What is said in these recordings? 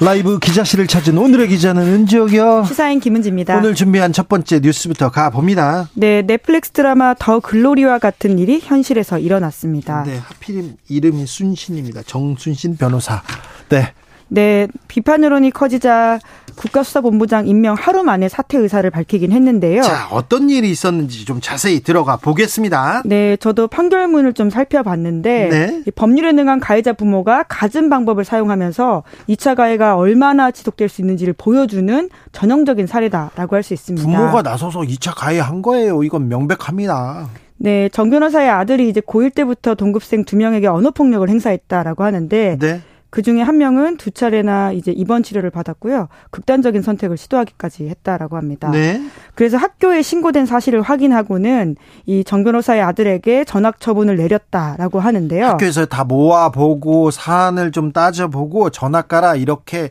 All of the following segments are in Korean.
라이브 기자실을 찾은 오늘의 기자는 은지옥이요. 시사인 김은지입니다. 오늘 준비한 첫 번째 뉴스부터 가봅니다. 네, 넷플릭스 드라마 더 글로리와 같은 일이 현실에서 일어났습니다. 네, 하필 이름이 순신입니다. 정순신 변호사. 네. 네, 비판 여론이 커지자 국가수사본부장 임명 하루 만에 사퇴 의사를 밝히긴 했는데요. 자, 어떤 일이 있었는지 좀 자세히 들어가 보겠습니다. 네, 저도 판결문을 좀 살펴봤는데 네. 법률에 능한 가해자 부모가 갖은 방법을 사용하면서 2차 가해가 얼마나 지속될 수 있는지를 보여주는 전형적인 사례다라고 할 수 있습니다. 부모가 나서서 2차 가해한 거예요. 이건 명백합니다. 네, 정 변호사의 아들이 이제 고1 때부터 동급생 두 명에게 언어 폭력을 행사했다라고 하는데 네. 그 중에 한 명은 두 차례나 이제 입원 치료를 받았고요. 극단적인 선택을 시도하기까지 했다라고 합니다. 네. 그래서 학교에 신고된 사실을 확인하고는 이 정 변호사의 아들에게 전학 처분을 내렸다라고 하는데요. 학교에서 다 모아보고 사안을 좀 따져보고 전학 가라 이렇게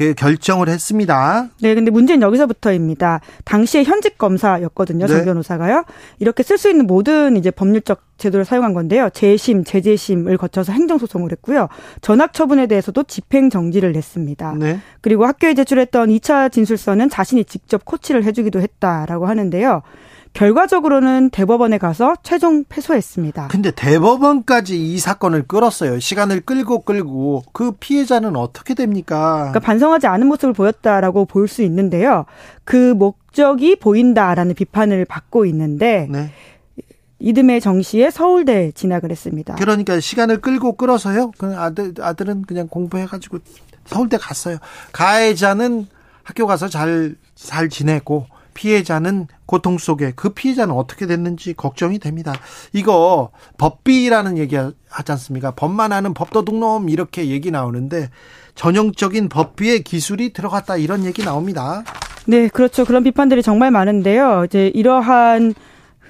그 결정을 했습니다. 네, 근데 문제는 여기서부터입니다. 당시에 현직 검사였거든요, 네. 정 변호사가요. 이렇게 쓸 수 있는 모든 이제 법률적 제도를 사용한 건데요. 재심, 재재심을 거쳐서 행정소송을 했고요. 전학 처분에 대해서도 집행 정지를 냈습니다. 네. 그리고 학교에 제출했던 2차 진술서는 자신이 직접 코치를 해주기도 했다라고 하는데요. 결과적으로는 대법원에 가서 최종 패소했습니다. 근데 대법원까지 이 사건을 끌었어요. 시간을 끌고 끌고 그 피해자는 어떻게 됩니까? 그러니까 반성하지 않은 모습을 보였다라고 볼 수 있는데요. 그 목적이 보인다라는 비판을 받고 있는데 네. 이듬해 정시에 서울대 진학을 했습니다. 그러니까 시간을 끌고 끌어서요. 그 아들 아들은 그냥 공부해가지고 서울대 갔어요. 가해자는 학교 가서 잘 잘 지내고 피해자는 고통 속에 그 피해자는 어떻게 됐는지 걱정이 됩니다. 이거 법비라는 얘기 하지 않습니까? 법만 하는 법도둑놈 이렇게 얘기 나오는데 전형적인 법비의 기술이 들어갔다 이런 얘기 나옵니다. 네, 그렇죠. 그런 비판들이 정말 많은데요. 이제 이러한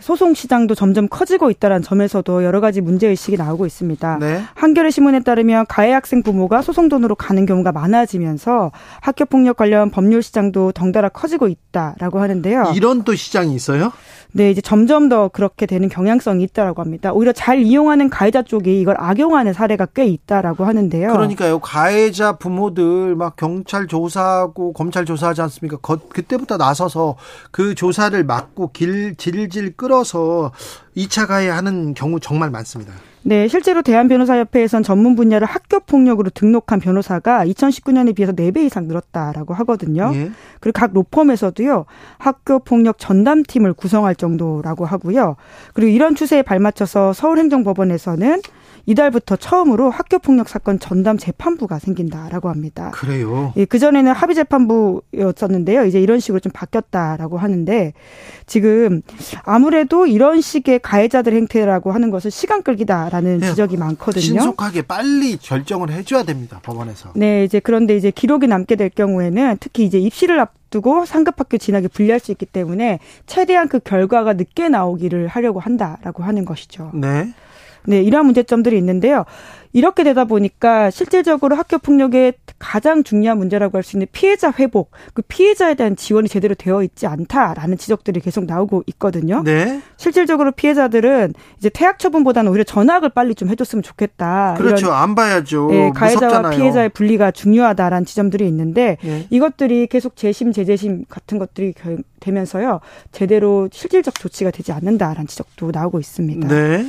소송 시장도 점점 커지고 있다는 점에서도 여러 가지 문제 의식이 나오고 있습니다. 네. 한겨레 신문에 따르면 가해 학생 부모가 소송 돈으로 가는 경우가 많아지면서 학교 폭력 관련 법률 시장도 덩달아 커지고 있다라고 하는데요. 이런 또 시장이 있어요? 네, 이제 점점 더 그렇게 되는 경향성이 있다라고 합니다. 오히려 잘 이용하는 가해자 쪽이 이걸 악용하는 사례가 꽤 있다라고 하는데요. 그러니까요. 가해자 부모들 막 경찰 조사하고 검찰 조사하지 않습니까? 그때부터 나서서 그 조사를 막고 길 질질 끌어 서 2차 가해하는 경우 정말 많습니다. 네, 실제로 대한변호사협회에선 전문 분야를 학교 폭력으로 등록한 변호사가 2019년에 비해서 4배 이상 늘었다라고 하거든요. 예. 그리고 각 로펌에서도요. 학교 폭력 전담팀을 구성할 정도라고 하고요. 그리고 이런 추세에 발맞춰서 서울행정법원에서는 이달부터 처음으로 학교 폭력 사건 전담 재판부가 생긴다라고 합니다. 그래요? 예, 그 전에는 합의 재판부였었는데요. 이제 이런 식으로 좀 바뀌었다라고 하는데 지금 아무래도 이런 식의 가해자들 행태라고 하는 것은 시간 끌기다 라는 네, 지적이 많거든요. 신속하게 빨리 결정을 해줘야 됩니다. 법원에서. 네, 이제 그런데 이제 기록이 남게 될 경우에는 특히 이제 입시를 앞 두고 상급학교 진학에 불리할 수 있기 때문에 최대한 그 결과가 늦게 나오기를 하려고 한다라고 하는 것이죠. 네. 네, 이러한 문제점들이 있는데요. 이렇게 되다 보니까 실질적으로 학교 폭력의 가장 중요한 문제라고 할 수 있는 피해자 회복, 그 피해자에 대한 지원이 제대로 되어 있지 않다라는 지적들이 계속 나오고 있거든요. 네. 실질적으로 피해자들은 이제 퇴학 처분보다는 오히려 전학을 빨리 좀 해줬으면 좋겠다. 그렇죠. 안 봐야죠. 네, 가해자와 무섭잖아요. 피해자의 분리가 중요하다라는 지점들이 있는데 네. 이것들이 계속 재심, 재재심 같은 것들이 되면서요 제대로 실질적 조치가 되지 않는다라는 지적도 나오고 있습니다. 네.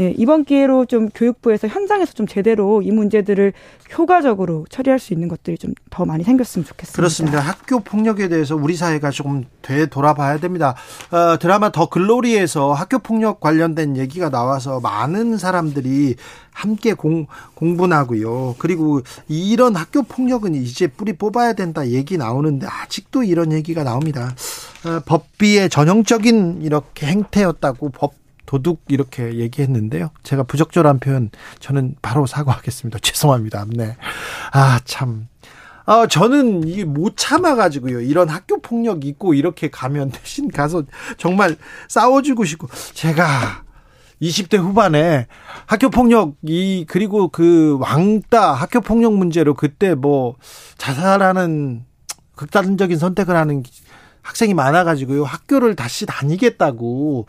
네, 이번 기회로 좀 교육부에서 현장에서 좀 제대로 이 문제들을 효과적으로 처리할 수 있는 것들이 좀 더 많이 생겼으면 좋겠습니다. 그렇습니다. 학교 폭력에 되해서 우리 사회가 조금 되돌아봐야 됩니다. 어, 드라마 더 글로리에서 학교 폭력 관련된 얘기가 나와서 많은 사람들이 함께 공, 공분하고요. 그리고 이런 학교 폭력은 이제 뿌리 뽑아야 된다 얘기 나오는데 아직도 이런 얘기가 나옵니다. 어, 법비의 전형적인 이렇게 행태였다고 법 도둑 이렇게 얘기했는데요. 제가 부적절한 표현 저는 바로 사과하겠습니다. 죄송합니다. 네. 아, 참. 아, 저는 이게 못 참아가지고요. 이런 학교 폭력 있고 이렇게 가면 대신 가서 정말 싸워주고 싶고. 제가 20대 후반에 학교 폭력 이 그리고 그 왕따 학교 폭력 문제로 그때 뭐 자살하는 극단적인 선택을 하는 학생이 많아가지고요. 학교를 다시 다니겠다고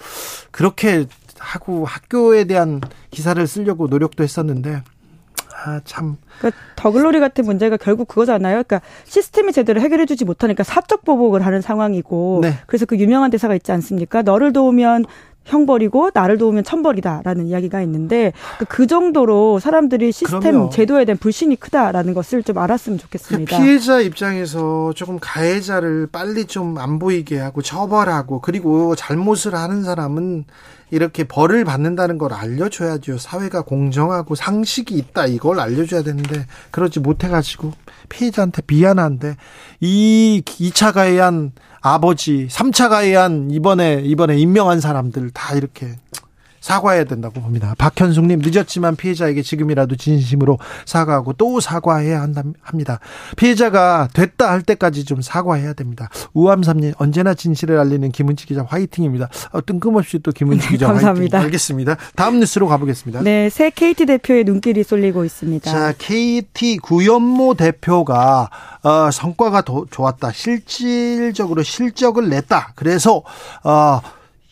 그렇게 하고 학교에 대한 기사를 쓰려고 노력도 했었는데 아, 참. 그러니까 더글로리 같은 문제가 결국 그거잖아요. 그러니까 시스템이 제대로 해결해주지 못하니까 사적 보복을 하는 상황이고. 네. 그래서 그 유명한 대사가 있지 않습니까? 너를 도우면 형벌이고 나를 도우면 천벌이다라는 이야기가 있는데 그, 그 정도로 사람들이 시스템 그럼요. 제도에 대한 불신이 크다라는 것을 좀 알았으면 좋겠습니다. 그 피해자 입장에서 조금 가해자를 빨리 좀 안 보이게 하고 처벌하고 그리고 잘못을 하는 사람은 이렇게 벌을 받는다는 걸 알려줘야죠. 사회가 공정하고 상식이 있다 이걸 알려줘야 되는데 그러지 못해가지고 피해자한테 미안한데 이 2차 가해한 아버지, 3차 가해한 이번에 이번에 임명한 사람들 다 이렇게 사과해야 된다고 봅니다. 박현숙님 늦었지만 피해자에게 지금이라도 진심으로 사과하고 또 사과해야 한다 합니다. 피해자가 됐다 할 때까지 좀 사과해야 됩니다. 우암삼님 언제나 진실을 알리는 김은지 기자 화이팅입니다. 어, 뜬금없이 또 김은지 기자 감사합니다. 화이팅. 알겠습니다. 다음 뉴스로 가보겠습니다. 네, 새 KT 대표의 눈길이 쏠리고 있습니다. 자, KT 구연모 대표가 어, 성과가 더 좋았다. 실질적으로 실적을 냈다. 그래서 어,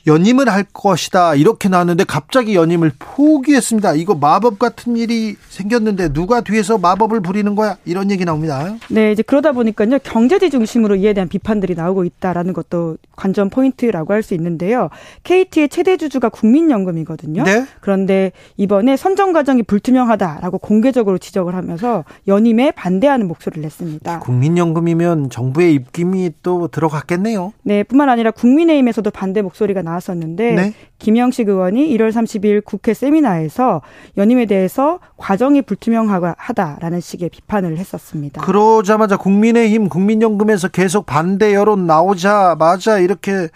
연임을 할 것이다 이렇게 나왔는데 갑자기 연임을 포기했습니다. 이거 마법 같은 일이 생겼는데 누가 뒤에서 마법을 부리는 거야? 이런 얘기 나옵니다. 네, 이제 그러다 보니까요 경제지 중심으로 이에 대한 비판들이 나오고 있다라는 것도 관전 포인트라고 할 수 있는데요. KT의 최대 주주가 국민연금이거든요. 네? 그런데 이번에 선정 과정이 불투명하다라고 공개적으로 지적을 하면서 연임에 반대하는 목소리를 냈습니다. 국민연금이면 정부의 입김이 또 들어갔겠네요. 네, 뿐만 아니라 국민의힘에서도 반대 목소리가 나왔. 나왔었는데 네? 김영식 의원이 1월 30일 국회 세미나에서 연임에 대해서 과정이 불투명하다라는 식의 비판을 했었습니다. 그러자마자 국민의힘 국민연금에서 계속 반대 여론 나오자마자 이렇게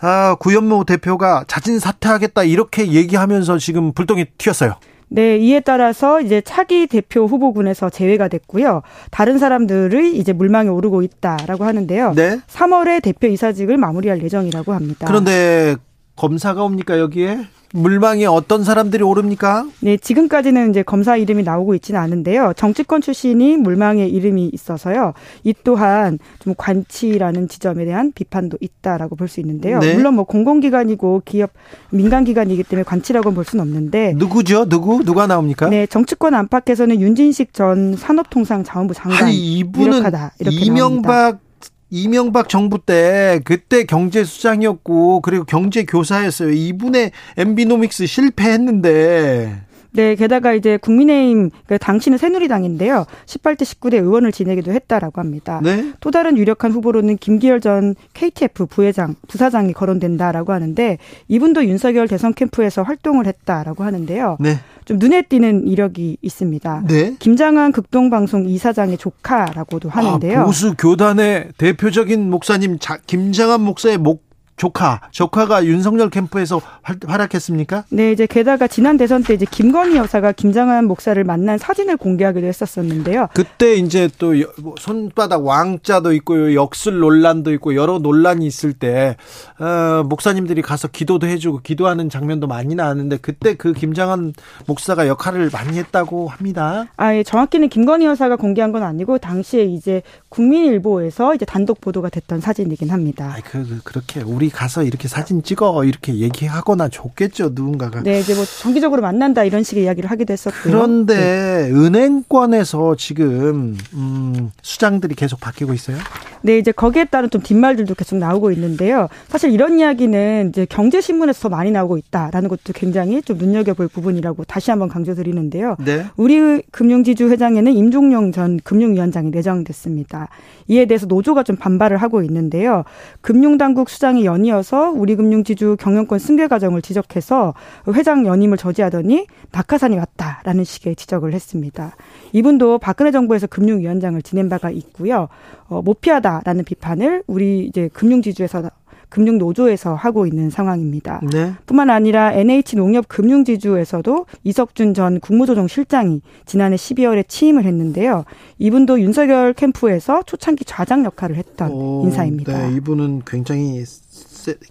아, 구현모 대표가 자진 사퇴하겠다 이렇게 얘기하면서 지금 불똥이 튀었어요. 네, 이에 따라서 이제 차기 대표 후보군에서 제외가 됐고요. 다른 사람들의 이제 물망에 오르고 있다라고 하는데요. 네. 3월에 대표 이사직을 마무리할 예정이라고 합니다. 그런데 검사가 옵니까 여기에? 물망에 어떤 사람들이 오릅니까? 네, 지금까지는 이제 검사 이름이 나오고 있지는 않은데요. 정치권 출신이 물망에 이름이 있어서요. 이 또한 좀 관치라는 지점에 대한 비판도 있다라고 볼 수 있는데요. 네. 물론 뭐 공공기관이고 기업 민간기관이기 때문에 관치라고 볼 수는 없는데 누구죠? 누구 누가 나옵니까? 네, 정치권 안팎에서는 윤진식 전 산업통상자원부 장관 아니, 이분은 유력하다 이렇게 이명박 나옵니다. 이명박 정부 때 그때 경제수장이었고 그리고 경제교사였어요. 이분의 엠비노믹스 실패했는데 네, 게다가 이제 국민의힘 그 당시는 새누리당인데요. 18대 19대 의원을 지내기도 했다라고 합니다. 네? 또 다른 유력한 후보로는 김기열 전 KTF 부회장, 부사장이 거론된다라고 하는데 이분도 윤석열 대선 캠프에서 활동을 했다라고 하는데요. 네. 좀 눈에 띄는 이력이 있습니다. 네? 김장한 극동방송 이사장의 조카라고도 하는데요. 아, 보수 교단의 대표적인 목사님 김장한 목사의 목 조카, 조카가 윤석열 캠프에서 활약했습니까? 네, 이제 게다가 지난 대선 때 이제 김건희 여사가 김장한 목사를 만난 사진을 공개하기도 했었었는데요. 그때 이제 또뭐 손바닥 왕자도 있고 역술 논란도 있고 여러 논란이 있을 때 어, 목사님들이 가서 기도도 해주고 기도하는 장면도 많이 나왔는데 그때 그 김장한 목사가 역할을 많이 했다고 합니다. 아, 예, 정확히는 김건희 여사가 공개한 건 아니고 당시에 이제 국민일보에서 이제 단독 보도가 됐던 사진이긴 합니다. 아, 그, 그 그렇게 우리 가서 이렇게 사진 찍어 이렇게 얘기하거나 좋겠죠 누군가가. 네, 이제 뭐 정기적으로 만난다 이런 식의 이야기를 하기도 했었고요. 그런데 네. 은행권에서 지금 음, 수장들이 계속 바뀌고 있어요. 네, 이제 거기에 따른 좀 뒷말들도 계속 나오고 있는데요. 사실 이런 이야기는 이제 경제신문에서 더 많이 나오고 있다라는 것도 굉장히 좀 눈여겨볼 부분이라고 다시 한번 강조드리는데요. 네. 우리 금융지주 회장에는 임종용 전 금융위원장이 내정됐습니다. 이에 대해서 노조가 좀 반발을 하고 있는데요. 금융당국 수장이 연이어서 우리 금융지주 경영권 승계 과정을 지적해서 회장 연임을 저지하더니 낙하산이 왔다라는 식의 지적을 했습니다. 이분도 박근혜 정부에서 금융위원장을 지낸 바가 있고요. 어, 못 피하다라는 비판을 우리 이제 금융지주에서 금융노조에서 하고 있는 상황입니다. 네. 뿐만 아니라 NH농협금융지주에서도 이석준 전 국무조정실장이 지난해 12월에 취임을 했는데요. 이분도 윤석열 캠프에서 초창기 좌장 역할을 했던 오, 인사입니다. 네, 이분은 굉장히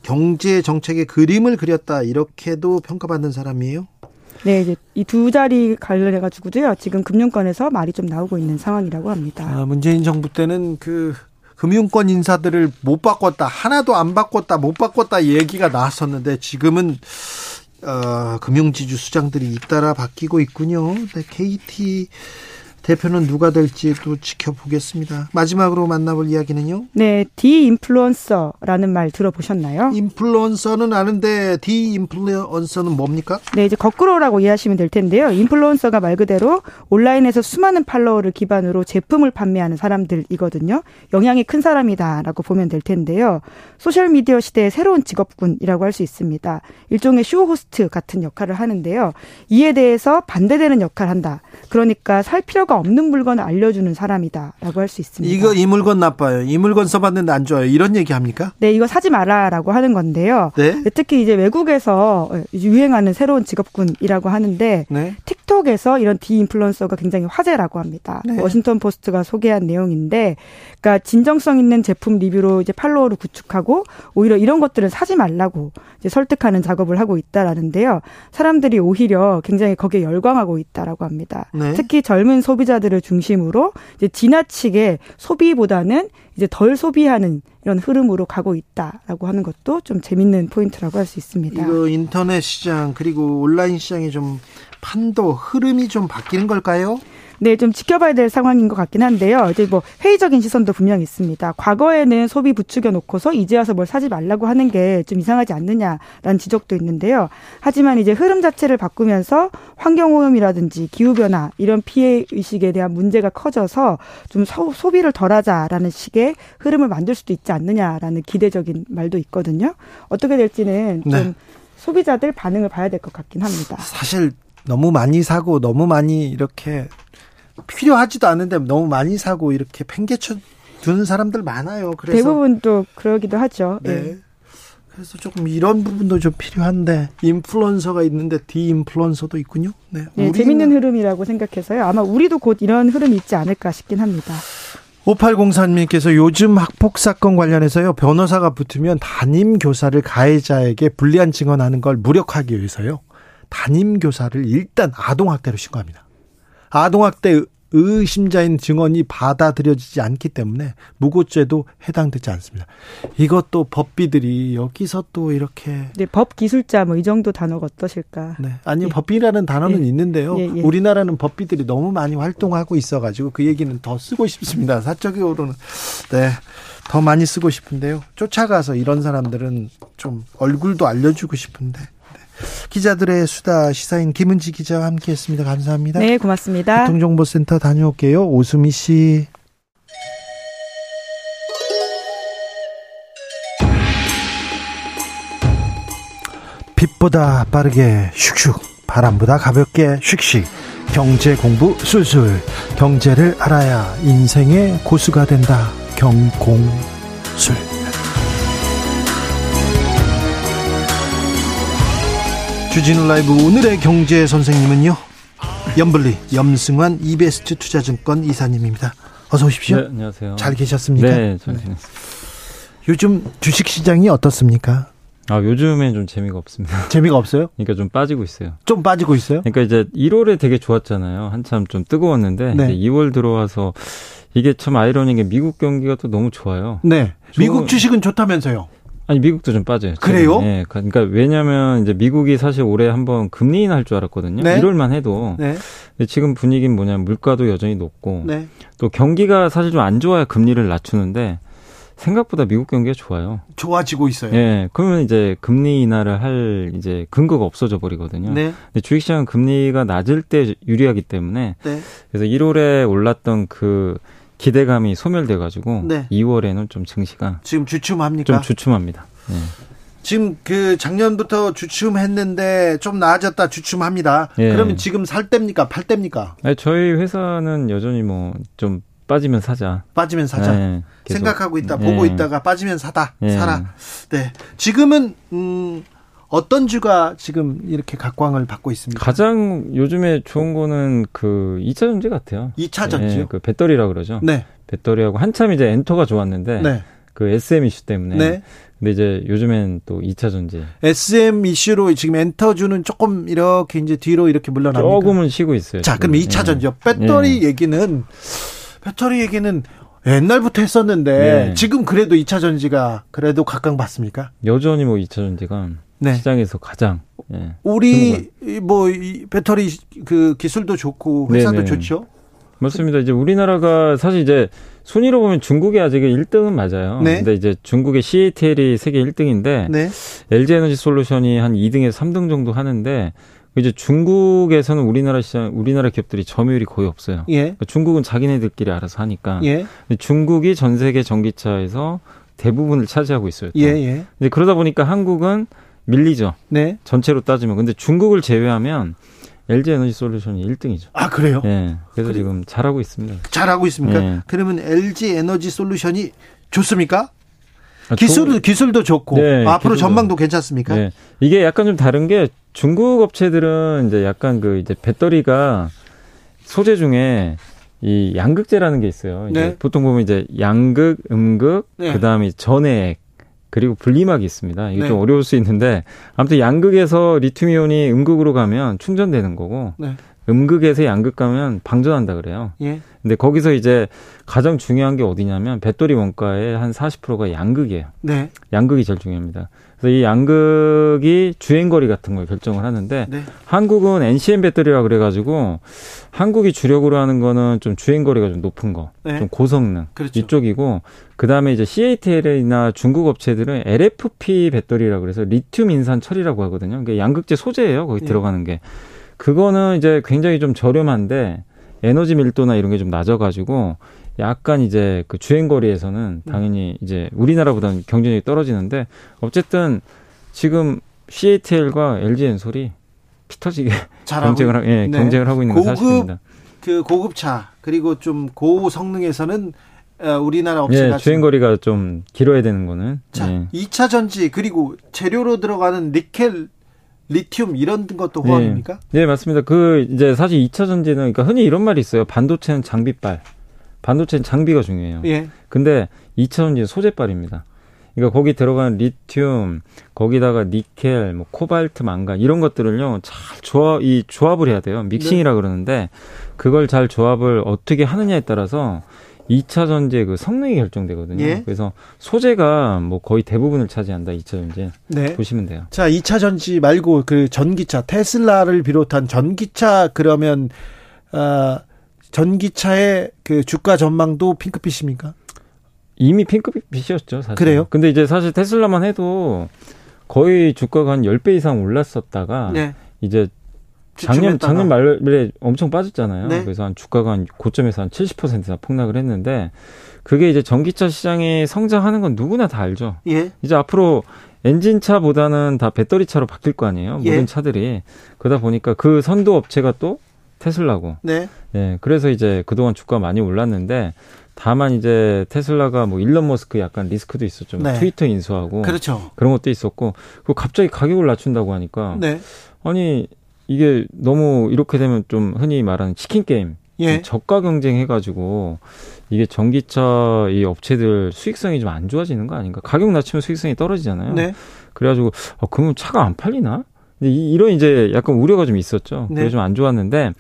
경제 정책의 그림을 그렸다 이렇게도 평가받는 사람이에요. 네, 이제 이 두 자리 관련해 가지고도요. 지금 금융권에서 말이 좀 나오고 있는 상황이라고 합니다. 아, 문재인 정부 때는 그 금융권 인사들을 못 바꿨다, 하나도 안 바꿨다, 못 바꿨다 얘기가 나왔었는데 지금은 어, 금융지주 수장들이 잇따라 바뀌고 있군요. 네, KT 대표는 누가 될지 또 지켜보겠습니다. 마지막으로 만나볼 이야기는요? 네, 디인플루언서라는 말 들어보셨나요? 인플루언서는 아는데 디인플루언서는 뭡니까? 네, 이제 거꾸로라고 이해하시면 될 텐데요. 인플루언서가 말 그대로 온라인에서 수많은 follower를 기반으로 제품을 판매하는 사람들이거든요. 영향이 큰 사람이다라고 보면 될 텐데요. 소셜 미디어 시대의 새로운 직업군이라고 할 수 있습니다. 일종의 쇼 호스트 같은 역할을 하는데요. 이에 대해서 반대되는 역할을 한다. 그러니까 살 필요가 없는 물건을 알려주는 사람이다라고 할 수 있습니다. 이거 이 물건 나빠요. 이 물건 써봤는데 안 좋아요. 이런 얘기 합니까? 네, 이거 사지 마라라고 하는 건데요. 네? 특히 이제 외국에서 유행하는 새로운 직업군이라고 하는데 네? TikTok에서 이런 de-influencer가 굉장히 화제라고 합니다. 네. Washington Post가 소개한 내용인데, 그러니까 진정성 있는 제품 리뷰로 이제 팔로워를 구축하고 오히려 이런 것들은 사지 말라고 이제 설득하는 작업을 하고 있다라는데요. 사람들이 오히려 굉장히 거기에 열광하고 있다라고 합니다. 네? 특히 젊은 소비자 들을 중심으로 이제 지나치게 소비보다는 이제 덜 소비하는 이런 흐름으로 가고 있다라고 하는 것도 좀 재밌는 포인트라고 할 수 있습니다. 이거 인터넷 시장 그리고 온라인 시장이 좀 판도 흐름이 좀 바뀌는 걸까요? 네, 좀 지켜봐야 될 상황인 것 같긴 한데요. 이제 뭐 회의적인 시선도 분명히 있습니다. 과거에는 소비 부추겨 놓고서 이제 와서 뭘 사지 말라고 하는 게 좀 이상하지 않느냐라는 지적도 있는데요. 하지만 이제 흐름 자체를 바꾸면서 환경오염이라든지 기후변화 이런 피해 의식에 대한 문제가 커져서 좀 소, 소비를 덜하자라는 식의 흐름을 만들 수도 있지 않느냐라는 기대적인 말도 있거든요. 어떻게 될지는 좀 네. 소비자들 반응을 봐야 될 것 같긴 합니다. 사실 너무 많이 사고 너무 많이 이렇게 필요하지도 않은데 너무 많이 사고 이렇게 팽개쳐 두는 사람들 많아요. 그래서 대부분 또 그러기도 하죠. 네. 네. 그래서 조금 이런 부분도 좀 필요한데 인플루언서가 있는데 디인플루언서도 있군요. 네, 네 재밌는 흐름이라고 생각해서요. 아마 우리도 곧 이런 흐름이 있지 않을까 싶긴 합니다. 5804님께서 요즘 학폭 사건 관련해서요 변호사가 붙으면 담임 교사를 가해자에게 불리한 증언하는 걸 무력하기 위해서요 담임 교사를 일단 아동 학대로 신고합니다. 아동학대 의심자인 증언이 받아들여지지 않기 때문에 무고죄도 해당되지 않습니다. 이것도 법비들이 여기서 또 이렇게 네, 법 기술자 뭐 이 정도 단어가 어떠실까? 네, 아니 예. 법비라는 단어는 예. 있는데요. 예, 예. 우리나라는 법비들이 너무 많이 활동하고 있어 가지고 그 얘기는 더 쓰고 싶습니다. 사적으로는 네. 더 많이 쓰고 싶은데요. 쫓아가서 이런 사람들은 좀 얼굴도 알려 주고 싶은데 기자들의 수다 시사인 김은지 기자와 함께했습니다. 감사합니다. 네, 고맙습니다. 교통정보센터 다녀올게요. 오수미 씨. 빛보다 빠르게 슉슉 바람보다 가볍게 슉슉 경제 공부 술술 경제를 알아야 인생의 고수가 된다 경공술 주진우 라이브 오늘의 경제 선생님은요. 염블리 염승환 이베스트 투자증권 이사님입니다. 어서 오십시오. 네, 안녕하세요. 잘 계셨습니까? 네, 잘 지냈습니다. 요즘 주식 시장이 어떻습니까? 아, 요즘엔 좀 재미가 없습니다. 재미가 없어요? 그러니까 좀 빠지고 있어요. 좀 빠지고 있어요? 그러니까 이제 1월에 되게 좋았잖아요. 한참 좀 뜨거웠는데 네. 이제 2월 들어와서 이게 참 아이러니한 게 미국 경기가 또 너무 좋아요. 네. 미국 주식은 좋다면서요? 아니 미국도 좀 빠져요. 그래요? 예. 그러니까 왜냐하면 이제 미국이 사실 올해 한번 금리 인하할 줄 알았거든요. 네. 1월만 해도. 네. 지금 분위기는 뭐냐면 물가도 여전히 높고 네. 또 경기가 사실 좀 안 좋아야 금리를 낮추는데 생각보다 미국 경기가 좋아요. 좋아지고 있어요. 예. 그러면 이제 금리 인하를 할 이제 근거가 없어져 버리거든요. 네. 근데 주식시장은 금리가 낮을 때 유리하기 때문에 네. 그래서 1월에 올랐던 그 기대감이 소멸돼 가지고 네. 2월에는 좀 증시가 지금 주춤합니까? 좀 주춤합니다. 네. 지금 그 작년부터 주춤했는데 좀 나아졌다 주춤합니다. 예. 그러면 지금 살 때입니까? 팔 때입니까? 네, 저희 회사는 여전히 뭐 좀 빠지면 사자. 빠지면 사자. 네, 생각하고 있다, 보고 네. 있다가 빠지면 사다. 네. 사라. 네. 지금은 음 어떤 주가 지금 이렇게 각광을 받고 있습니까? 가장 요즘에 좋은 거는 그 2차 전지 같아요. 2차 전지요? 네, 그 배터리라 그러죠. 네. 배터리하고 한참 이제 엔터가 좋았는데 네. 그 SM 이슈 때문에 네. 근데 이제 요즘엔 또 2차 전지. SM 이슈로 지금 엔터주는 조금 이렇게 이제 뒤로 이렇게 물러납니다. 조금은 쉬고 있어요. 자, 지금. 그럼 2차 전지요. 배터리 예. 얘기는 배터리 얘기는 옛날부터 했었는데 네. 지금 그래도 2차 전지가 그래도 각광받습니까? 여전히 뭐 2차 전지가 네. 시장에서 가장 예, 우리 뭐 배터리 그 기술도 좋고 회사도 네네. 좋죠. 맞습니다. 이제 우리나라가 사실 이제 순위로 보면 중국이 아직 1등은 맞아요. 네. 근데 이제 중국의 CATL이 세계 1등인데 네. LG 에너지 솔루션이 한 2등에서 3등 정도 하는데 이제 중국에서는 우리나라 시장, 우리나라 기업들이 점유율이 거의 없어요. 예. 그러니까 중국은 자기네들끼리 알아서 하니까. 예. 중국이 전 세계 전기차에서 대부분을 차지하고 있어요. 또. 예, 예. 근데 그러다 보니까 한국은 밀리죠. 네. 전체로 따지면. 근데 중국을 제외하면 LG 에너지 솔루션이 1등이죠. 아, 그래요? 네. 그래서 그래. 지금 잘하고 있습니다. 잘하고 있습니까? 네. 그러면 LG 에너지 솔루션이 좋습니까? 아, 기술, 도 기술도 좋고, 네, 앞으로 기술도. 전망도 괜찮습니까? 네. 이게 약간 좀 다른 게 중국 업체들은 이제 약간 그 이제 배터리가 소재 중에 이 양극재라는 게 있어요. 네. 보통 보면 이제 양극, 음극, 네. 그다음에 전해액 그리고 분리막이 있습니다. 이게 네. 좀 어려울 수 있는데 아무튼 양극에서 리튬이온이 음극으로 가면 충전되는 거고 네. 음극에서 양극 가면 방전한다 그래요. 예. 근데 거기서 이제 가장 중요한 게 어디냐면 배터리 원가의 한 40%가 양극이에요. 네. 양극이 제일 중요합니다. 그래서 이 양극이 주행거리 같은 걸 결정을 하는데 네. 한국은 NCM 배터리라 그래가지고 한국이 주력으로 하는 거는 좀 주행거리가 좀 높은 거, 네. 좀 고성능 그렇죠. 이쪽이고 그 다음에 이제 CATL이나 중국 업체들은 LFP 배터리라 그래서 리튬 인산 처리라고 하거든요. 그게 양극재 소재예요. 거기 네. 들어가는 게 그거는 이제 굉장히 좀 저렴한데 에너지 밀도나 이런 게 좀 낮아가지고 약간 이제 그 주행 거리에서는 당연히 이제 우리나라보다는 경쟁력이 떨어지는데 어쨌든 지금 CATL과 LG 엔솔이 피터지게 경쟁을 하, 예, 네. 경쟁을 하고 있는 고급, 사실입니다. 그 고급차 그리고 좀 고 성능에서는 어, 우리나라 업체가 예, 주행 거리가 좀 길어야 되는 거는 자, 예. 2차 전지 그리고 재료로 들어가는 니켈 리튬 이런 것도 호황입니까? 네. 네, 맞습니다. 그 이제 사실 2차 전지는 그러니까 흔히 이런 말이 있어요. 반도체는 장비빨. 반도체는 장비가 중요해요. 예. 근데 2차 전지는 소재빨입니다. 그러니까 거기 들어가는 리튬, 거기다가 니켈, 뭐 코발트, 망간 이런 것들을요 잘 조합 이 조합을 해야 돼요. 믹싱이라 네. 그러는데 그걸 잘 조합을 어떻게 하느냐에 따라서 2차 전지의 그 성능이 결정되거든요. 예? 그래서 소재가 뭐 거의 대부분을 차지한다. 2차 전지. 네. 보시면 돼요. 자, 2차 전지 말고 그 전기차 테슬라를 비롯한 전기차 그러면 어, 전기차의 그 주가 전망도 핑크빛입니까? 이미 핑크빛이었죠, 사실. 그래요? 근데 이제 사실 테슬라만 해도 거의 주가가 한 10배 이상 올랐었다가 네. 이제 작년 작년 말에 엄청 빠졌잖아요. 네. 그래서 한 주가가 한 고점에서 한 70%나 폭락을 했는데 그게 이제 전기차 시장이 성장하는 건 누구나 다 알죠. 예. 이제 앞으로 엔진차보다는 다 배터리차로 바뀔 거 아니에요. 예. 모든 차들이 그러다 보니까 그 선도 업체가 또 테슬라고. 네. 예. 그래서 이제 그동안 주가 많이 올랐는데 다만 이제 테슬라가 뭐 일론 머스크 약간 리스크도 있었죠. 네. 트위터 인수하고 그렇죠. 그런 것도 있었고 그 갑자기 가격을 낮춘다고 하니까 네. 아니 이게 너무 이렇게 되면 좀 흔히 말하는 치킨 게임 예. 저가 경쟁 해가지고 이게 전기차 이 업체들 수익성이 좀 안 좋아지는 거 아닌가? 가격 낮추면 수익성이 떨어지잖아요. 네. 그래가지고 어, 그러면 차가 안 팔리나? 이 런 이제 약간 우려가 좀 있었죠. 네. 그래 좀 안 좋았는데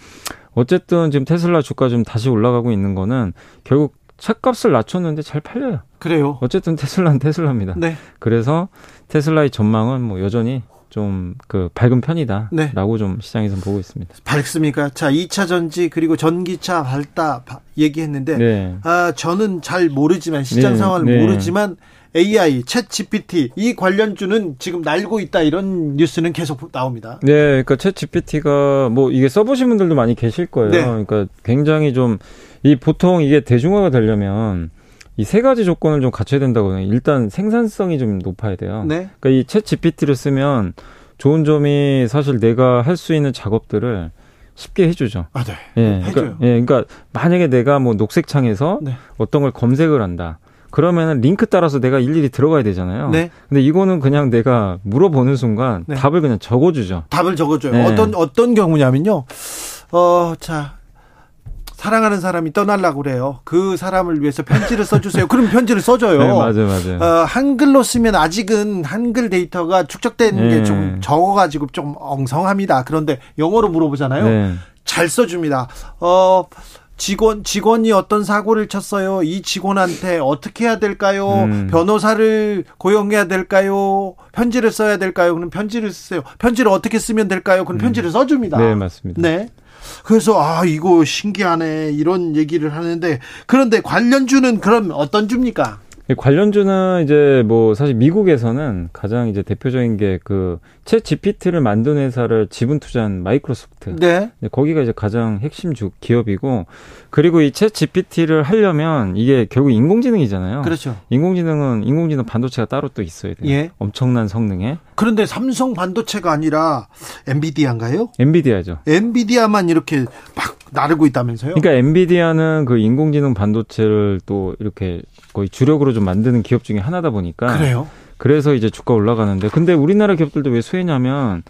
어쨌든 지금 테슬라 주가 좀 다시 올라가고 있는 거는 결국 차값을 낮췄는데 잘 팔려요. 그래요. 어쨌든 테슬라는 테슬라입니다. 네. 그래서 테슬라의 전망은 뭐 여전히 좀 그 밝은 편이다라고 네. 좀 시장에서 보고 있습니다. 밝습니까? 자, 2차 전지 그리고 전기차 밝다 얘기했는데 네. 아, 저는 잘 모르지만 시장 네. 상황을 네. 모르지만 AI, 챗 GPT 이 관련주는 지금 날고 있다 이런 뉴스는 계속 나옵니다. 네, 그러니까 챗 GPT가 뭐 이게 써보신 분들도 많이 계실 거예요. 네. 그러니까 굉장히 좀 이 보통 이게 대중화가 되려면 이 세 가지 조건을 좀 갖춰야 된다고 해요. 일단 생산성이 좀 높아야 돼요. 네. 그러니까 이 챗 GPT를 쓰면 좋은 점이 사실 내가 할 수 있는 작업들을 쉽게 해주죠. 아, 네. 예, 그러니까, 해줘요. 예, 그러니까 만약에 내가 뭐 녹색창에서 네. 어떤 걸 검색을 한다. 그러면은 링크 따라서 내가 일일이 들어가야 되잖아요. 네. 근데 이거는 그냥 내가 물어보는 순간 네. 답을 그냥 적어주죠. 답을 적어줘요. 네. 어떤 어떤 경우냐면요. 어, 자, 사랑하는 사람이 떠날라고 그래요. 그 사람을 위해서 편지를 써주세요. 그럼 편지를 써줘요. 네, 맞아요, 맞아요. 어, 한글로 쓰면 아직은 한글 데이터가 축적된 네. 게좀 적어가지고 좀 엉성합니다. 그런데 영어로 물어보잖아요. 네. 잘 써줍니다. 어, 직원 직원이 어떤 사고를 쳤어요. 이 직원한테 어떻게 해야 될까요? 음. 변호사를 고용해야 될까요? 편지를 써야 될까요? 그럼 편지를 쓰세요. 편지를 어떻게 쓰면 될까요? 그럼 음. 편지를 써줍니다. 네, 맞습니다. 네. 그래서 아 이거 신기하네 이런 얘기를 하는데 그런데 관련주는 그럼 어떤 주입니까? 관련주는 이제 뭐 사실 미국에서는 가장 이제 대표적인 게 그챗 GPT를 만든 회사를 지분 투자한 마이크로소프트. 네. 거기가 이제 가장 핵심 주 기업이고 그리고 이 ChatGPT를 하려면 이게 결국 인공지능이잖아요. 그렇죠. 인공지능은 인공지능 반도체가 따로 또 있어야 돼요. 예. 엄청난 성능에. 그런데 삼성 반도체가 아니라 NVIDIA인가요? NVIDIA죠. NVIDIA만 이렇게 막 나르고 있다면서요? 그러니까 NVIDIA는 그 인공지능 반도체를 또 이렇게 거의 주력으로 좀 만드는 기업 중에 하나다 보니까 그래요. 그래서 이제 주가 올라가는데 근데 우리나라 기업들도 왜 수혜냐면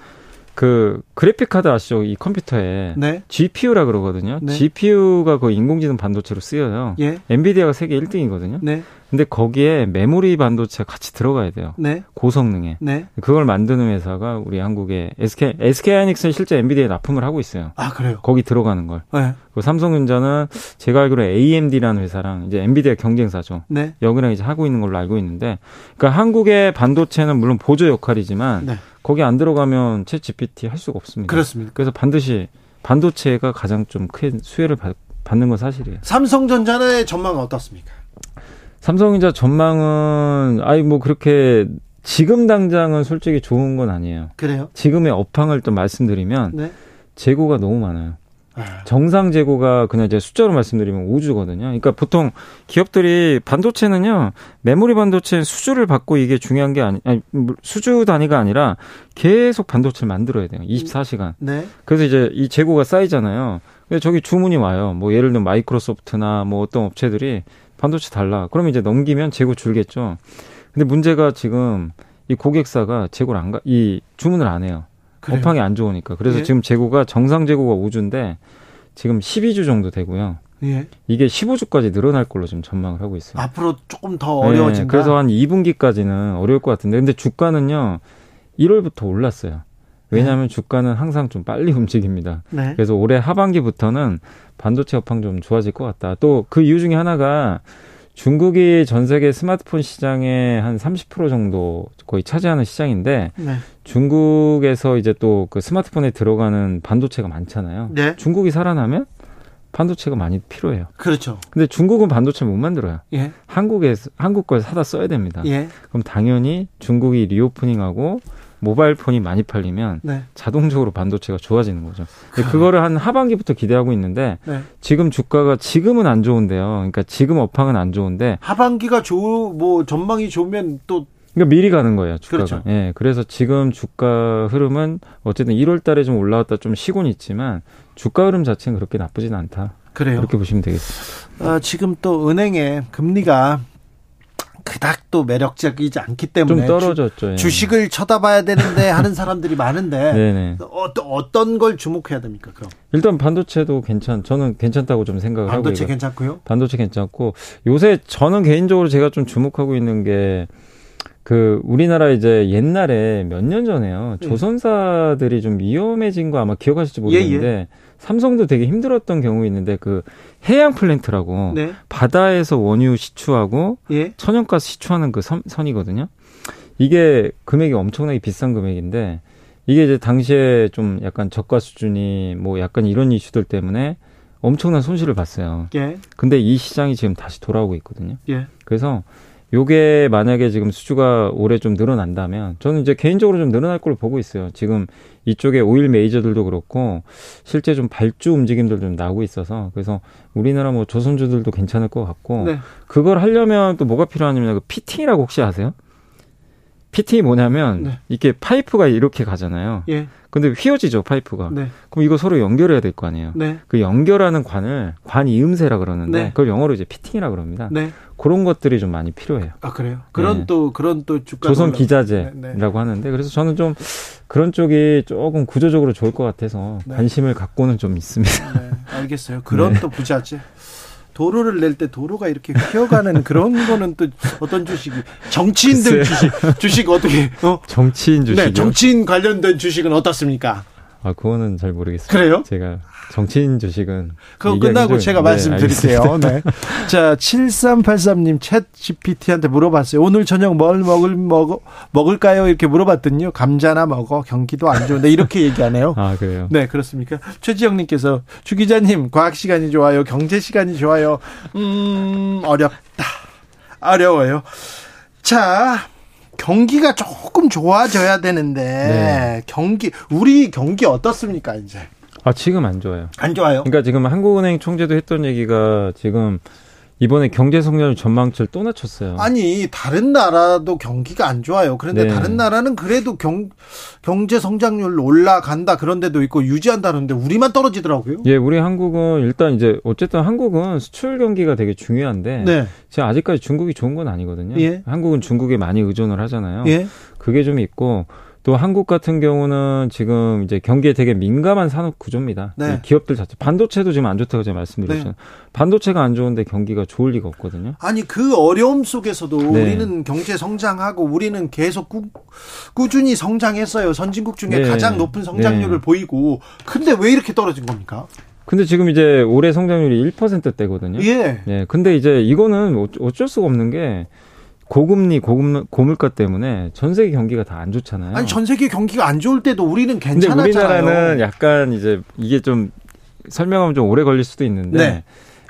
그 그래픽 카드 아시죠? 이 컴퓨터에 네. GPU라 그러거든요. 네. GPU가 그 인공지능 반도체로 쓰여요. 예. NVIDIA가 세계 1등이거든요. 네. 근데 거기에 메모리 반도체가 같이 들어가야 돼요. 네. 고성능에. 네. 그걸 만드는 회사가 우리 한국의 SK SK 하이닉스는 실제 엔비디아에 납품을 하고 있어요. 아, 그래요? 거기 들어가는 걸. 네. 그 삼성전자는 제가 알기로 AMD라는 회사랑 이제 엔비디아 경쟁사죠. 네. 여기랑 이제 하고 있는 걸로 알고 있는데 그러니까 한국의 반도체는 물론 보조 역할이지만 네. 거기 안 들어가면 챗 GPT 할 수가 없습니다. 그렇습니다. 그래서 반드시 반도체가 가장 좀 큰 수혜를 받, 받는 건 사실이에요. 삼성전자의 전망은 어떻습니까? 삼성전자 전망은 아이 뭐 그렇게 지금 당장은 솔직히 좋은 건 아니에요. 그래요? 지금의 업황을 좀 말씀드리면 네? 재고가 너무 많아요. 정상 재고가 그냥 이제 숫자로 말씀드리면 5주거든요. 그러니까 보통 기업들이 반도체는요, 메모리 반도체 수주를 받고 이게 중요한 게 아니, 아니 수주 단위가 아니라 계속 반도체를 만들어야 돼요. 24시간. 네. 그래서 이제 이 재고가 쌓이잖아요. 근데 저기 주문이 와요. 뭐 예를 들면 마이크로소프트나 뭐 어떤 업체들이 반도체 달라. 그러면 이제 넘기면 재고 줄겠죠. 근데 문제가 지금 이 고객사가 재고를 안 가, 이 주문을 안 해요. 그래요? 업황이 안 좋으니까. 그래서 예? 지금 재고가 정상 재고가 5주인데 지금 12주 정도 되고요. 예. 이게 15주까지 늘어날 걸로 지금 전망을 하고 있어요. 앞으로 조금 더 어려워진다. 네, 그래서 한 2분기까지는 어려울 것 같은데 근데 주가는요. 1월부터 올랐어요. 왜냐하면 네. 주가는 항상 좀 빨리 움직입니다. 네. 그래서 올해 하반기부터는 반도체 업황 좀 좋아질 것 같다. 또 그 이유 중에 하나가 중국이 전 세계 스마트폰 시장의 한 30% 정도 거의 차지하는 시장인데 네. 중국에서 이제 또 그 스마트폰에 들어가는 반도체가 많잖아요. 네. 중국이 살아나면 반도체가 많이 필요해요. 그렇죠. 근데 중국은 반도체 못 만들어요. 예. 한국에서 한국 걸 사다 써야 됩니다. 예. 그럼 당연히 중국이 리오프닝하고 모바일 폰이 많이 팔리면 네. 자동적으로 반도체가 좋아지는 거죠. 그... 그거를 한 하반기부터 기대하고 있는데 네. 지금 주가가 지금은 안 좋은데요. 그러니까 지금 업황은 안 좋은데 하반기가 좋뭐 전망이 좋으면 또 그러니까 미리 가는 거예요, 주가가. 그렇죠. 예. 그래서 지금 주가 흐름은 어쨌든 1월 달에 좀 올라왔다 좀 쉬고는 있지만 주가 흐름 자체는 그렇게 나쁘진 않다. 그래요. 그렇게 보시면 되겠습니다. 어, 지금 또 은행의 금리가 그닥 또 매력적이지 않기 때문에 좀 떨어졌죠. 주, 예. 식을 쳐다봐야 되는데 하는 사람들이 많은데 어떤 어떤 걸 주목해야 됩니까? 그럼 일단 반도체도 괜찮. 저는 괜찮다고 좀 생각을 반도체 하고 반도체 괜찮고요. 반도체 괜찮고 요새 저는 개인적으로 제가 좀 주목하고 있는 게. 그 우리나라 이제 옛날에 몇 년 전에요 예. 조선사들이 좀 위험해진 거 아마 기억하실지 모르겠는데 예, 예. 삼성도 되게 힘들었던 경우 있는데 그 해양 플랜트라고 네. 바다에서 원유 시추하고 예. 천연가스 시추하는 그 선, 선이거든요. 이게 금액이 엄청나게 비싼 금액인데 이게 이제 당시에 좀 약간 저가 수준이 뭐 약간 이런 이슈들 때문에 엄청난 손실을 봤어요. 예. 근데 이 시장이 지금 다시 돌아오고 있거든요. 예. 그래서 요게 만약에 지금 수주가 올해 좀 늘어난다면 저는 이제 개인적으로 좀 늘어날 걸로 보고 있어요. 지금 이쪽에 오일 메이저들도 그렇고 실제 좀 발주 움직임들 좀 나오고 있어서 그래서 우리나라 뭐 조선주들도 괜찮을 것 같고 네. 그걸 하려면 또 뭐가 필요하냐면 그 fitting이라고 혹시 아세요? fitting이 뭐냐면 네. 이게 파이프가 이렇게 가잖아요. 예. 근데 휘어지죠 파이프가. 네. 그럼 이거 서로 연결해야 될 거 아니에요. 네. 그 연결하는 관을 관 이음새라 그러는데 네. 그걸 영어로 이제 fitting이라 그럽니다. 네. 그런 것들이 좀 많이 필요해요. 아 그래요? 그런 네. 또 그런 또 주가 조선 기자재라고 네, 하는데 그래서 저는 좀 그런 쪽이 조금 구조적으로 좋을 것 같아서 관심을 갖고는 좀 있습니다. 알겠어요. 그런 또 부자재. 도로를 낼 때 도로가 이렇게 휘어가는 그런 거는 또 어떤 주식이 정치인들 주식 주식 어떻게 어? 정치인 주식 네, 정치인 관련된 주식은 어떻습니까? 아 그거는 잘 모르겠어요. 그래요? 제가 정치인 주식은 그거 끝나고 좀, 제가 네, 말씀드릴게요. 네. 자, 7383님 챗 GPT한테 물어봤어요. 오늘 저녁 뭘 먹을 먹 먹을까요? 이렇게 물어봤더니요. 감자나 먹어. 경기도 안 좋은데 이렇게 얘기하네요. 아, 그래요. 네, 그렇습니까? 최지영 님께서 주 기자님, 과학 시간이 좋아요. 경제 시간이 좋아요. 음, 어렵다. 어려워요. 자, 경기가 조금 좋아져야 되는데 네. 경기 우리 경기 어떻습니까 이제? 아, 지금 안 좋아요. 안 좋아요? 그러니까 지금 한국은행 총재도 했던 얘기가 지금 이번에 경제 성장 전망치를 또 낮췄어요. 아니 다른 나라도 경기가 안 좋아요. 그런데 네. 다른 나라는 그래도 경 경제 성장률 올라간다 그런 데도 있고 유지한다는데 우리만 떨어지더라고요. 예, 우리 한국은 일단 이제 어쨌든 한국은 수출 경기가 되게 중요한데 네. 제가 아직까지 중국이 좋은 건 아니거든요. 예. 한국은 중국에 많이 의존을 하잖아요. 예. 그게 좀 있고 또 한국 같은 경우는 지금 이제 경기에 되게 민감한 산업 구조입니다. 네. 기업들 자체 반도체도 지금 안 좋다고 제가 말씀드렸잖아요. 네. 반도체가 안 좋은데 경기가 좋을 리가 없거든요. 아니 그 어려움 속에서도 네. 우리는 경제 성장하고 우리는 계속 꾸, 꾸준히 성장했어요. 선진국 중에 네. 가장 높은 성장률을 네. 보이고 근데 왜 이렇게 떨어진 겁니까? 근데 지금 이제 올해 성장률이 1%대거든요. 예. 예. 근데 이제 이거는 어쩔 수가 없는 게 고금리, 고금, 고물가 때문에 전 세계 경기가 다 안 좋잖아요. 아니 전 세계 경기가 안 좋을 때도 우리는 괜찮았잖아요. 근데 우리나라는 약간 이제 이게 좀 설명하면 좀 오래 걸릴 수도 있는데 네.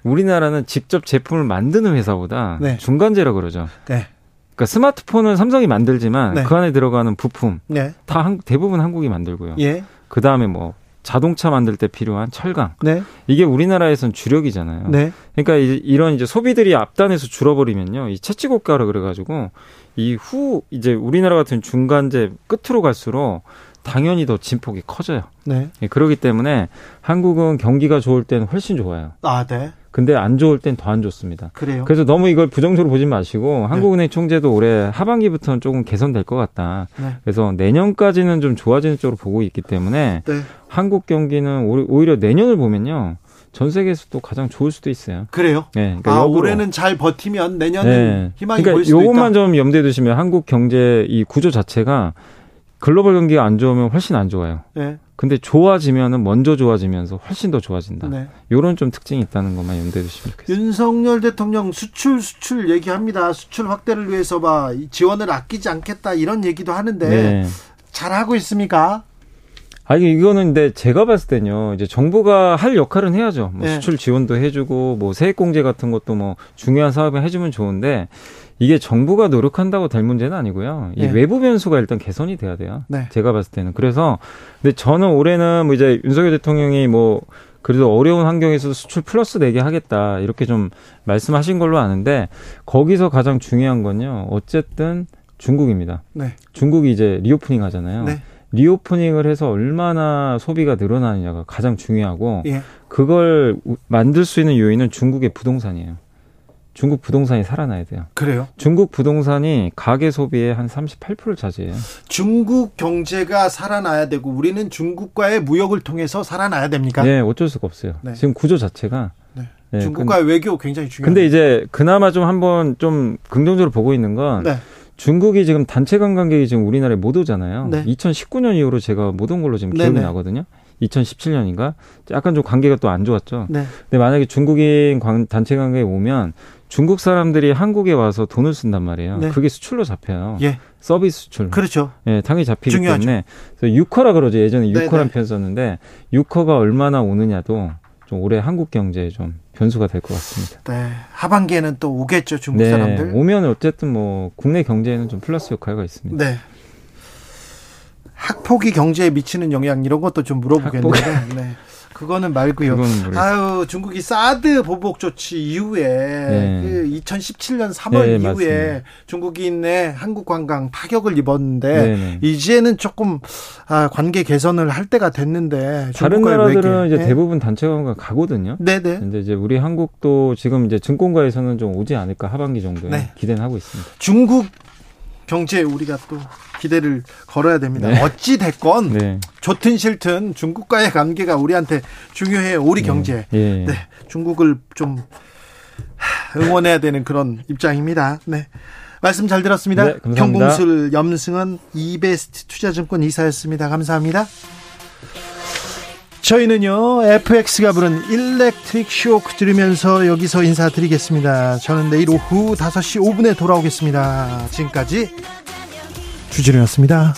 우리나라는 직접 제품을 만드는 회사보다 네. 중간재라 그러죠. 네. 그러니까 스마트폰은 삼성이 만들지만 네. 그 안에 들어가는 부품 네. 다 한, 대부분 한국이 만들고요. 예. 그 다음에 뭐 자동차 만들 때 필요한 철강. 네. 이게 우리나라에선 주력이잖아요. 네. 그러니까 이런 이제 소비들이 앞단에서 줄어버리면요. 이 채찍 고가라 그래가지고 이 후 이제 우리나라 같은 중간재 끝으로 갈수록 당연히 더 진폭이 커져요. 네. 예, 그렇기 때문에 한국은 경기가 좋을 때는 훨씬 좋아요. 아, 네. 근데 안 좋을 땐 더 안 좋습니다. 그래요? 그래서 너무 이걸 부정적으로 보지 마시고 네. 한국은행 총재도 올해 하반기부터는 조금 개선될 것 같다. 네. 그래서 내년까지는 좀 좋아지는 쪽으로 보고 있기 때문에 네. 한국 경기는 오히려 내년을 보면요. 전 세계에서도 가장 좋을 수도 있어요. 그래요? 네. 그러니까 아, 올해는 잘 버티면 내년은 네. 희망이 그러니까 보일 수도 요것만 좀 염두에 두시면 한국 경제 이 구조 자체가 글로벌 경기가 안 좋으면 훨씬 안 좋아요. 네. 근데 좋아지면은 먼저 좋아지면서 훨씬 더 좋아진다. 네. 요런 좀 특징이 있다는 것만 염두에 두시면 좋겠습니다. 윤석열 대통령 수출 수출 얘기합니다. 수출 확대를 위해서 봐 지원을 아끼지 않겠다 이런 얘기도 하는데 네. 잘 하고 있습니까? 아니 이거는 근데 제가 봤을 때는요 이제 정부가 할 역할은 해야죠 뭐 네. 수출 지원도 해주고 뭐 세액공제 같은 것도 뭐 중요한 사업을 해주면 좋은데 이게 정부가 노력한다고 될 문제는 아니고요. 이 네. 외부 변수가 일단 개선이 돼야 돼요. 네. 제가 봤을 때는. 그래서 근데 저는 올해는 뭐 이제 윤석열 대통령이 뭐 그래도 어려운 환경에서 수출 플러스 내게 하겠다 이렇게 좀 말씀하신 걸로 아는데 거기서 가장 중요한 건요. 어쨌든 중국입니다. 네. 중국이 이제 reopening 하잖아요. 네. reopening을 해서 얼마나 소비가 늘어나느냐가 가장 중요하고 예. 그걸 만들 수 있는 요인은 중국의 부동산이에요. 중국 부동산이 살아나야 돼요. 그래요? 중국 부동산이 가계 소비의 한 38%를 차지해요. 중국 경제가 살아나야 되고 우리는 중국과의 무역을 통해서 살아나야 됩니까? 네, 어쩔 수가 없어요. 네. 지금 구조 자체가 네. 네, 중국과의 근, 외교 굉장히 중요해요. 근데 이제 그나마 좀 한번 좀 긍정적으로 보고 있는 건 네. 중국이 지금 단체 관광객이 지금 우리나라에 못 오잖아요. 2019년 이후로 제가 못 온 걸로 지금 기억이 네네. 나거든요. 2017년인가 약간 좀 관계가 또 안 좋았죠. 네. 근데 만약에 중국인 단체 관광객이 오면 중국 사람들이 한국에 와서 돈을 쓴단 말이에요. 네. 그게 수출로 잡혀요. 예. 서비스 수출. 그렇죠. 예, 당연히 잡히기 중요하죠. 때문에 그래서 유커라 그러죠. 예전에 네, 유커란 표현 썼는데 유커가 얼마나 오느냐도 좀 올해 한국 경제에 좀 변수가 될 것 같습니다. 네. 하반기에는 또 오겠죠, 중국 네. 사람들. 오면 어쨌든 뭐 국내 경제에는 좀 플러스 역할가 있습니다. 네. 학폭이 경제에 미치는 영향 이런 것도 좀 물어보겠는데. 네. 그거는 말고요. 아유, 중국이 사드 보복 조치 이후에 네. 그 2017년 3월 네, 이후에 맞습니다. 중국인의 한국 관광 타격을 입었는데 네, 네. 이제는 조금 아, 관계 개선을 할 때가 됐는데 다른 나라들은 외계. 이제 네. 대부분 단체 관광 가거든요. 네, 네. 근데 이제 우리 한국도 지금 이제 증권가에서는 좀 오지 않을까 하반기 정도에 네. 기대는 하고 있습니다. 중국 경제 우리가 또 기대를 걸어야 됩니다. 네. 어찌 됐건 네. 좋든 싫든 중국과의 관계가 우리한테 중요해요. 우리 네. 경제. 네. 네. 중국을 좀 응원해야 되는 그런 입장입니다. 네. 말씀 잘 들었습니다. 네, 경공술 염승은 이베스트 투자증권 이사였습니다. 감사합니다. 저희는요 FX가 부른 일렉트릭 쇼크 들으면서 여기서 인사드리겠습니다. 저는 내일 오후 5시 5분에 돌아오겠습니다. 지금까지 주진우였습니다.